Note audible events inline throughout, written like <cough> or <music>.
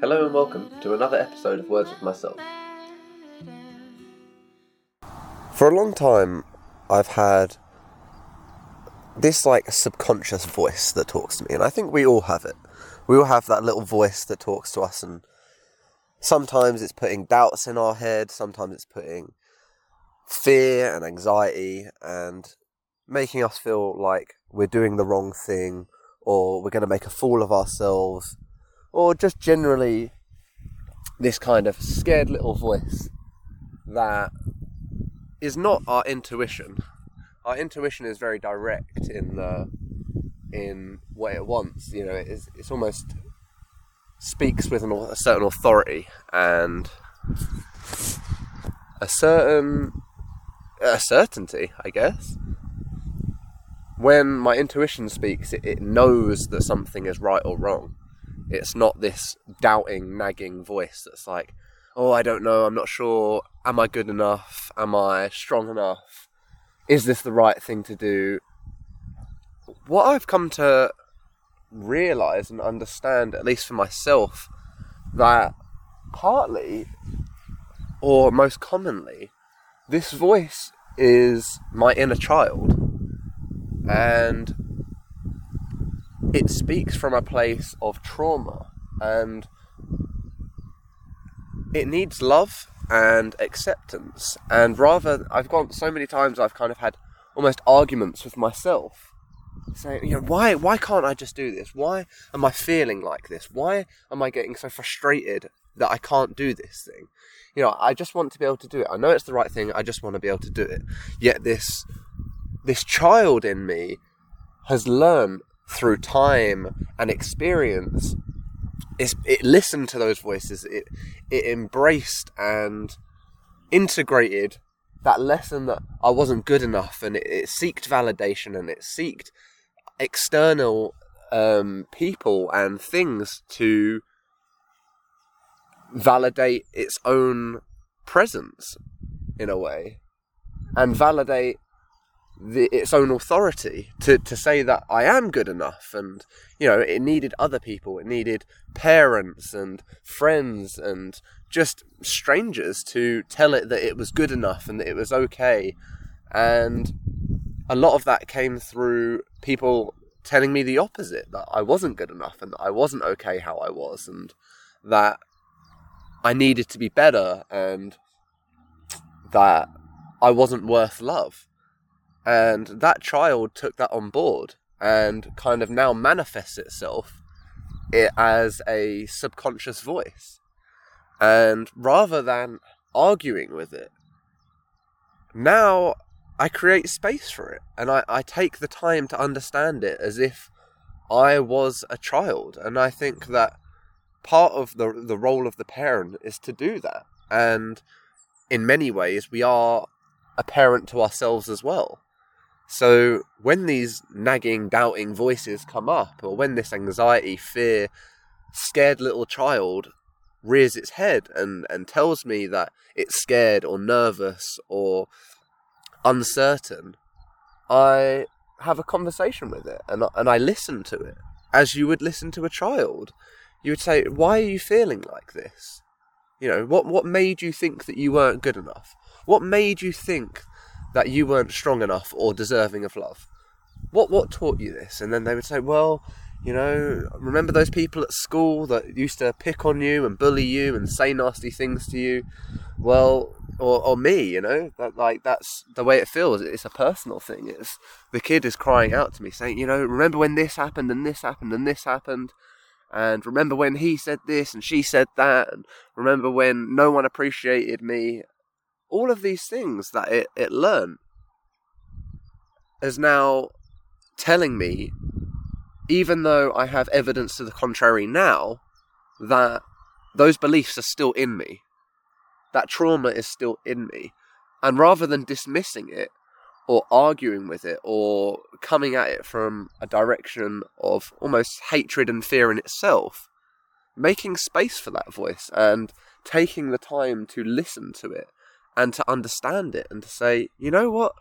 Hello and welcome to another episode of Words with Myself. For a long time, I've had this like subconscious voice that talks to me, and I think we all have it. We all have that little voice that talks to us, and sometimes it's putting doubts in our head, sometimes it's putting fear and anxiety and making us feel like we're doing the wrong thing or we're going to make a fool of ourselves or just generally this kind of scared little voice that is not our intuition. Our intuition is very direct in the in what it wants. You know, it is, it's almost speaks with an, a certain authority and a certain a certainty, I guess. When my intuition speaks, it, it knows that something is right or wrong. It's not this doubting, nagging voice that's like, oh, I don't know, I'm not sure, am I good enough? Am I strong enough? Is this the right thing to do? What I've come to realize and understand, at least for myself, that partly, or most commonly, this voice is my inner child. And it speaks from a place of trauma and it needs love and acceptance. And rather, I've gone so many times, I've kind of had almost arguments with myself, saying, you know, why, why can't I just do this? Why am I feeling like this? Why am I getting so frustrated that I can't do this thing? You know, I just want to be able to do it. I know it's the right thing. I just want to be able to do it. Yet this, this child in me has learned through time and experience it listened to those voices. It it embraced and integrated that lesson that I wasn't good enough, and it, it seeked validation and it seeked external um, people and things to validate its own presence in a way and validate the, its own authority to, to say that I am good enough. And, you know, it needed other people, it needed parents and friends and just strangers to tell it that it was good enough and that it was okay. And a lot of that came through people telling me the opposite that I wasn't good enough and that I wasn't okay how I was and that I needed to be better and that I wasn't worth love. And that child took that on board and kind of now manifests itself eh, as a subconscious voice. And rather than arguing with it, now I create space for it and I, I take the time to understand it as if I was a child. And I think that part of the, the role of the parent is to do that. And in many ways, we are a parent to ourselves as well. So when these nagging, doubting voices come up, or when this anxiety, fear, scared little child rears its head and, and tells me that it's scared or nervous or uncertain, I have a conversation with it and, and I listen to it as you would listen to a child. You would say, Why are you feeling like this? You know, what, what made you think that you weren't good enough? What made you think that you weren't strong enough or deserving of love. What what taught you this? And then they would say, well, you know, remember those people at school that used to pick on you and bully you and say nasty things to you? Well, or, or me, you know, that like that's the way it feels. It's a personal thing. It's the kid is crying out to me, saying, you know, remember when this happened and this happened and this happened, and remember when he said this and she said that, and remember when no one appreciated me all of these things that it, it learned is now telling me, even though I have evidence to the contrary now, that those beliefs are still in me. That trauma is still in me. And rather than dismissing it, or arguing with it, or coming at it from a direction of almost hatred and fear in itself, making space for that voice and taking the time to listen to it and to understand it and to say, you know what,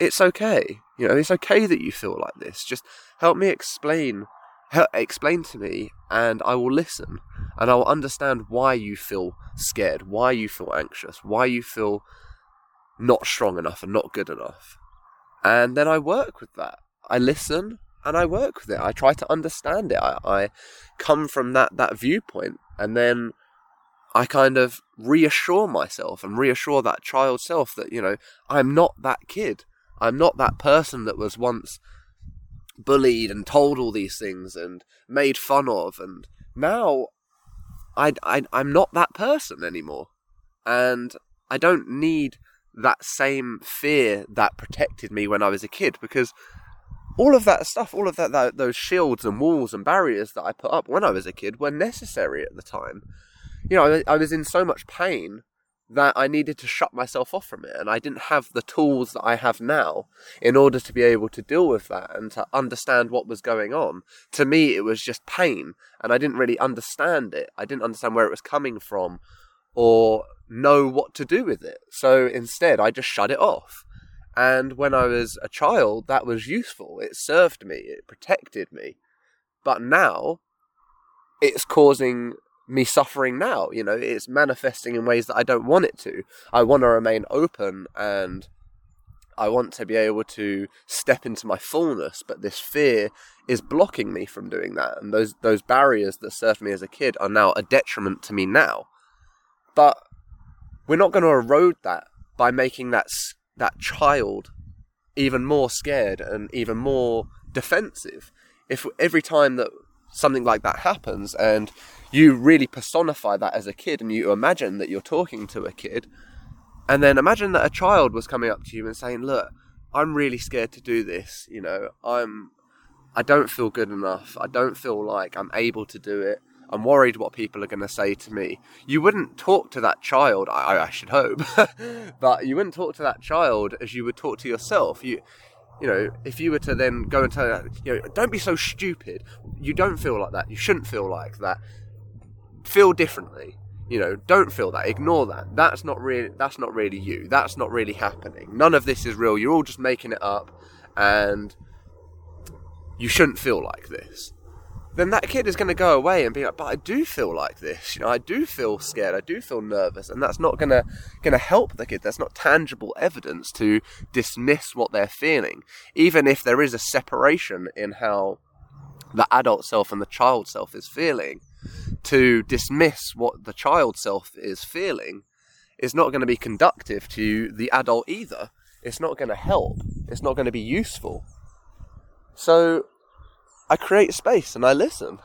it's okay. You know, it's okay that you feel like this. Just help me explain, help, explain to me, and I will listen. and I'll understand why you feel scared, why you feel anxious, why you feel not strong enough and not good enough. And then I work with that. I listen and I work with it. I try to understand it. I, I come from that, that viewpoint and then I kind of reassure myself and reassure that child self that, you know, I'm not that kid. I'm not that person that was once bullied and told all these things and made fun of. And now I, I, I'm not that person anymore. And I don't need that same fear that protected me when I was a kid because all of that stuff, all of that, that, those shields and walls and barriers that I put up when I was a kid were necessary at the time. You know, I, I was in so much pain that I needed to shut myself off from it, and I didn't have the tools that I have now in order to be able to deal with that and to understand what was going on. To me, it was just pain, and I didn't really understand it. I didn't understand where it was coming from or know what to do with it. So instead, I just shut it off. And when I was a child, that was useful. It served me, it protected me. But now, it's causing me suffering now. You know, it's manifesting in ways that I don't want it to. I want to remain open and I want to be able to step into my fullness, but this fear is blocking me from doing that. And those those barriers that served me as a kid are now a detriment to me now. But we're not going to erode that by making that that child even more scared and even more defensive. If every time that something like that happens and you really personify that as a kid and you imagine that you're talking to a kid, and then imagine that a child was coming up to you and saying, "Look, I'm really scared to do this. You know, I'm I don't feel good enough. I don't feel like I'm able to do it. I'm worried what people are going to say to me. You wouldn't talk to that child, I, I should hope, <laughs> but you wouldn't talk to that child as you would talk to yourself. You, you know, if you were to then go and tell her, you know, don't be so stupid. You don't feel like that. You shouldn't feel like that. Feel differently. You know, don't feel that. Ignore that. That's not really. That's not really you. That's not really happening. None of this is real. You're all just making it up, and you shouldn't feel like this then that kid is going to go away and be like, but I do feel like this, you know, I do feel scared, I do feel nervous, and that's not going to going to help the kid. That's not tangible evidence to dismiss what they're feeling, even if there is a separation in how the adult self and the child self is feeling. To dismiss what the child self is feeling is not going to be conductive to the adult either. It's not going to help. It's not going to be useful. So I create space and I listen.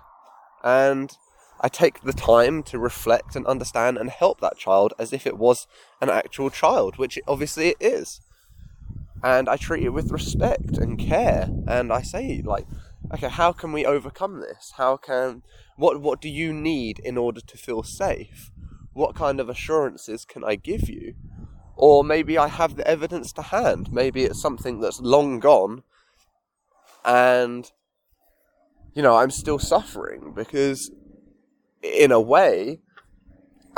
And I take the time to reflect and understand and help that child as if it was an actual child, which obviously it is. And I treat it with respect and care. And I say, like, okay, how can we overcome this? How can what what do you need in order to feel safe? What kind of assurances can I give you? Or maybe I have the evidence to hand. Maybe it's something that's long gone and you know, I'm still suffering because, in a way,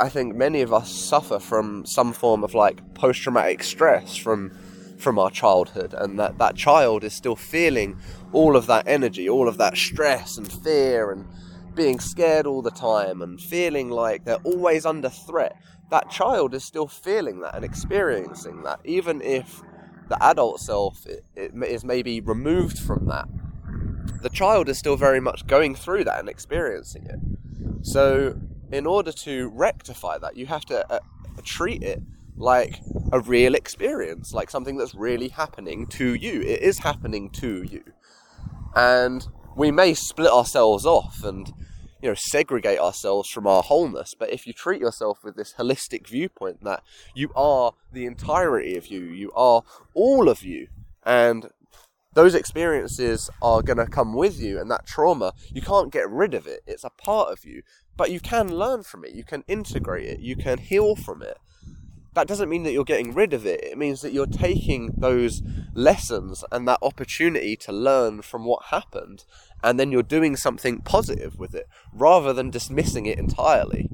I think many of us suffer from some form of like post traumatic stress from from our childhood, and that that child is still feeling all of that energy, all of that stress and fear, and being scared all the time, and feeling like they're always under threat. That child is still feeling that and experiencing that, even if the adult self is maybe removed from that the child is still very much going through that and experiencing it. So, in order to rectify that, you have to uh, treat it like a real experience, like something that's really happening to you. It is happening to you. And we may split ourselves off and you know segregate ourselves from our wholeness but if you treat yourself with this holistic viewpoint that you are the entirety of you you are all of you and those experiences are going to come with you and that trauma you can't get rid of it. It's a part of you but you can learn from it. You can integrate it. You can heal from it. That doesn't mean that you're getting rid of it. It means that you're taking those lessons and that opportunity to learn from what happened and then you're doing something positive with it rather than dismissing it entirely.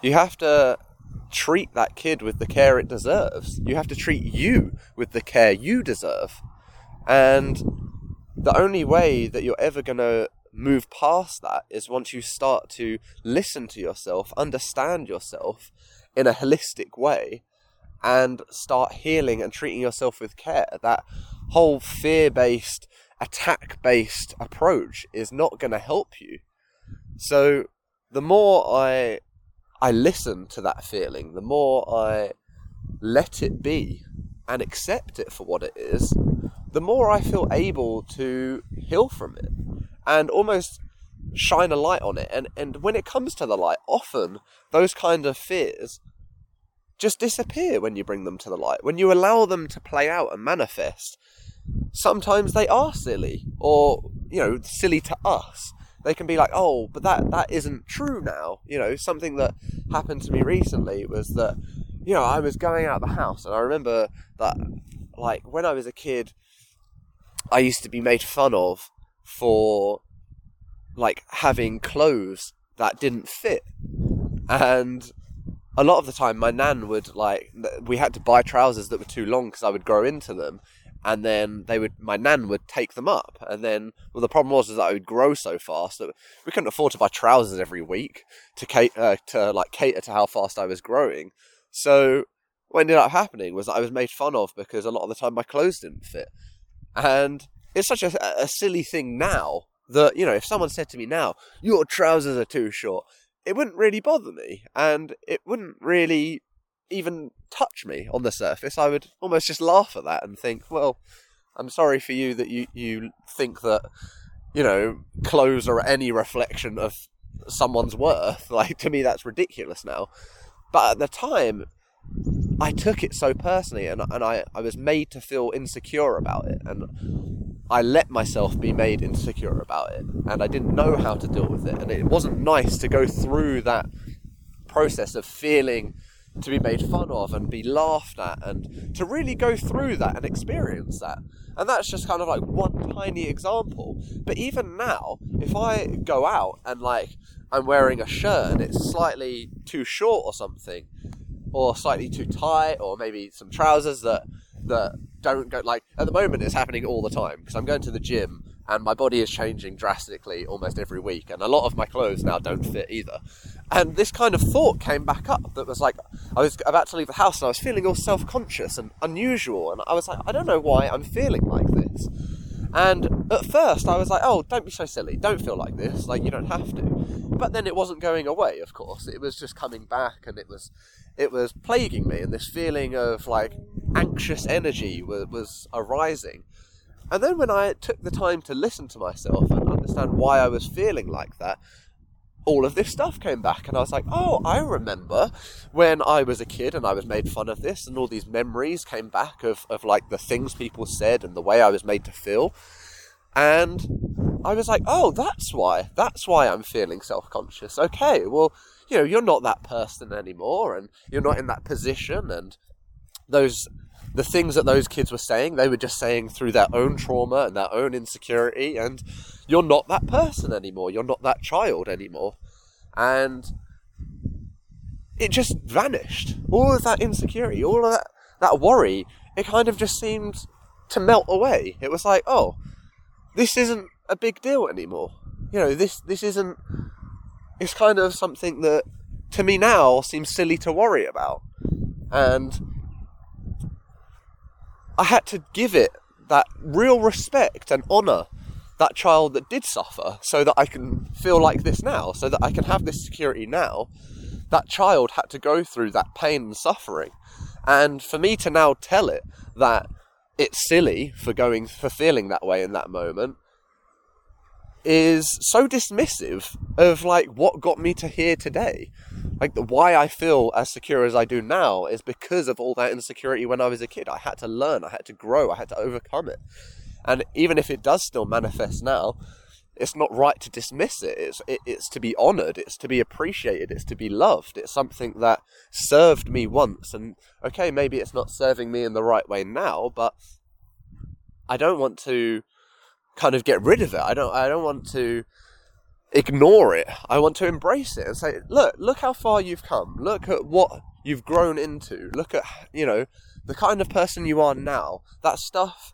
You have to treat that kid with the care it deserves. You have to treat you with the care you deserve. And the only way that you're ever going to move past that is once you start to listen to yourself, understand yourself in a holistic way, and start healing and treating yourself with care. That whole fear based, attack based approach is not going to help you. So the more I I listen to that feeling, the more I let it be and accept it for what it is, the more I feel able to heal from it and almost shine a light on it. And, and when it comes to the light, often those kind of fears just disappear when you bring them to the light. When you allow them to play out and manifest, sometimes they are silly or, you know, silly to us. They can be like, oh, but that, that isn't true now. You know, something that happened to me recently was that, you know, I was going out the house and I remember that, like, when I was a kid, I used to be made fun of for like having clothes that didn't fit. And a lot of the time, my nan would like, we had to buy trousers that were too long because I would grow into them. And then they would, my nan would take them up. And then, well, the problem was is that I would grow so fast that we couldn't afford to buy trousers every week to cater, uh, to like cater to how fast I was growing. So what ended up happening was that I was made fun of because a lot of the time my clothes didn't fit. And it's such a, a silly thing now that, you know, if someone said to me now, your trousers are too short, it wouldn't really bother me. And it wouldn't really even touch me on the surface. I would almost just laugh at that and think, well, I'm sorry for you that you, you think that, you know, clothes are any reflection of someone's worth. <laughs> Like, to me, that's ridiculous now. But at the time, I took it so personally and, and I, I was made to feel insecure about it. And I let myself be made insecure about it. And I didn't know how to deal with it. And it wasn't nice to go through that process of feeling to be made fun of and be laughed at and to really go through that and experience that. And that's just kind of like one tiny example. But even now, if I go out and like I'm wearing a shirt and it's slightly too short or something, or slightly too tight, or maybe some trousers that that don't go like at the moment it's happening all the time because I'm going to the gym and my body is changing drastically almost every week and a lot of my clothes now don't fit either. And this kind of thought came back up that was like I was about to leave the house and I was feeling all self-conscious and unusual and I was like I don't know why I'm feeling like this. And at first I was like, oh, don't be so silly. Don't feel like this. Like you don't have to. But then it wasn't going away, of course. It was just coming back and it was it was plaguing me, and this feeling of like anxious energy was, was arising. And then when I took the time to listen to myself and understand why I was feeling like that, all of this stuff came back, and I was like, oh, I remember when I was a kid and I was made fun of this, and all these memories came back of, of like the things people said and the way I was made to feel. And I was like, oh, that's why. That's why I'm feeling self conscious. Okay, well, you know, you're not that person anymore and you're not in that position and those the things that those kids were saying, they were just saying through their own trauma and their own insecurity, and you're not that person anymore. You're not that child anymore. And it just vanished. All of that insecurity, all of that, that worry, it kind of just seemed to melt away. It was like, oh, this isn't a big deal anymore. You know, this this isn't it's kind of something that to me now seems silly to worry about. And I had to give it that real respect and honour that child that did suffer so that I can feel like this now, so that I can have this security now. That child had to go through that pain and suffering. And for me to now tell it that it's silly for going for feeling that way in that moment is so dismissive of like what got me to here today. Like why I feel as secure as I do now is because of all that insecurity when I was a kid. I had to learn, I had to grow, I had to overcome it. And even if it does still manifest now, it's not right to dismiss it. It's it, it's to be honoured. It's to be appreciated. It's to be loved. It's something that served me once, and okay, maybe it's not serving me in the right way now, but I don't want to kind of get rid of it. I don't I don't want to ignore it. I want to embrace it and say, look, look how far you've come. Look at what you've grown into. Look at you know the kind of person you are now. That stuff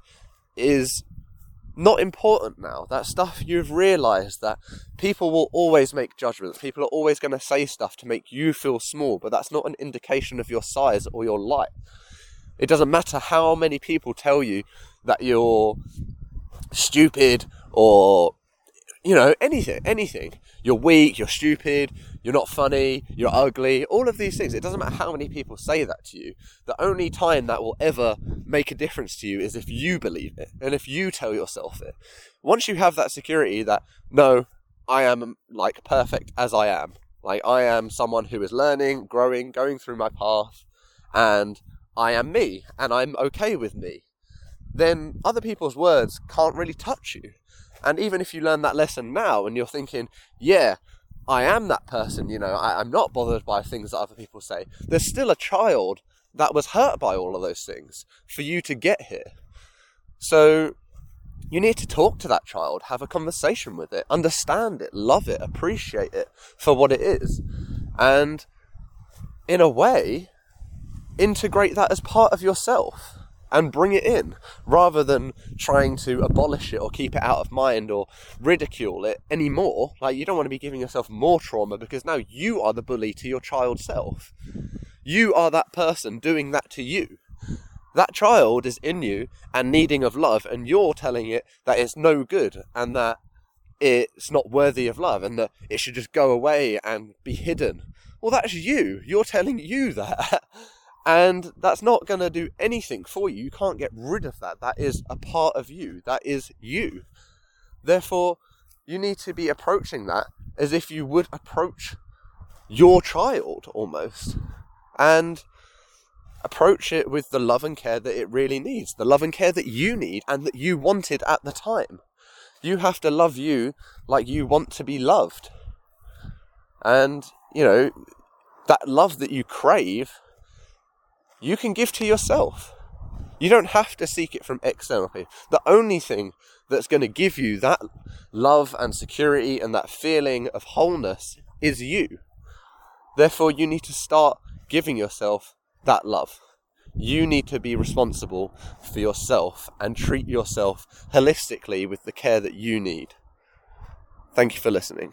is not important now. That stuff you've realized that people will always make judgments. People are always going to say stuff to make you feel small, but that's not an indication of your size or your light. It doesn't matter how many people tell you that you're stupid or you know anything anything. You're weak you're stupid you're not funny you're ugly all of these things. It doesn't matter how many people say that to you. The only time that will ever make a difference to you is if you believe it and if you tell yourself it. Once you have that security that no i am like perfect as i am. Like i am someone who is learning growing going through my path and i am me and i'm okay with me then other people's words can't really touch you and even if you learn that lesson now and you're thinking, yeah, I am that person, you know, I, am not bothered by things that other people say, there's still a child that was hurt by all of those things for you to get here. So you need to talk to that child, have a conversation with it, understand it, love it, appreciate it for what it is. And in a way, integrate that as part of yourself and bring it in rather than trying to abolish it or keep it out of mind or ridicule it anymore. Like, you don't want to be giving yourself more trauma because now you are the bully to your child self. You are that person doing that to you. That child is in you and needing of love, and you're telling it that it's no good and that it's not worthy of love and that it should just go away and be hidden. Well, that's you. You're telling you that. <laughs> And that's not going to do anything for you. You can't get rid of that. That is a part of you. That is you. Therefore, you need to be approaching that as if you would approach your child almost. And approach it with the love and care that it really needs, the love and care that you need and that you wanted at the time. You have to love you like you want to be loved. And, you know, that love that you crave you can give to yourself. You don't have to seek it from external people. The only thing that's going to give you that love and security and that feeling of wholeness is you. Therefore, you need to start giving yourself that love. You need to be responsible for yourself and treat yourself holistically with the care that you need. Thank you for listening.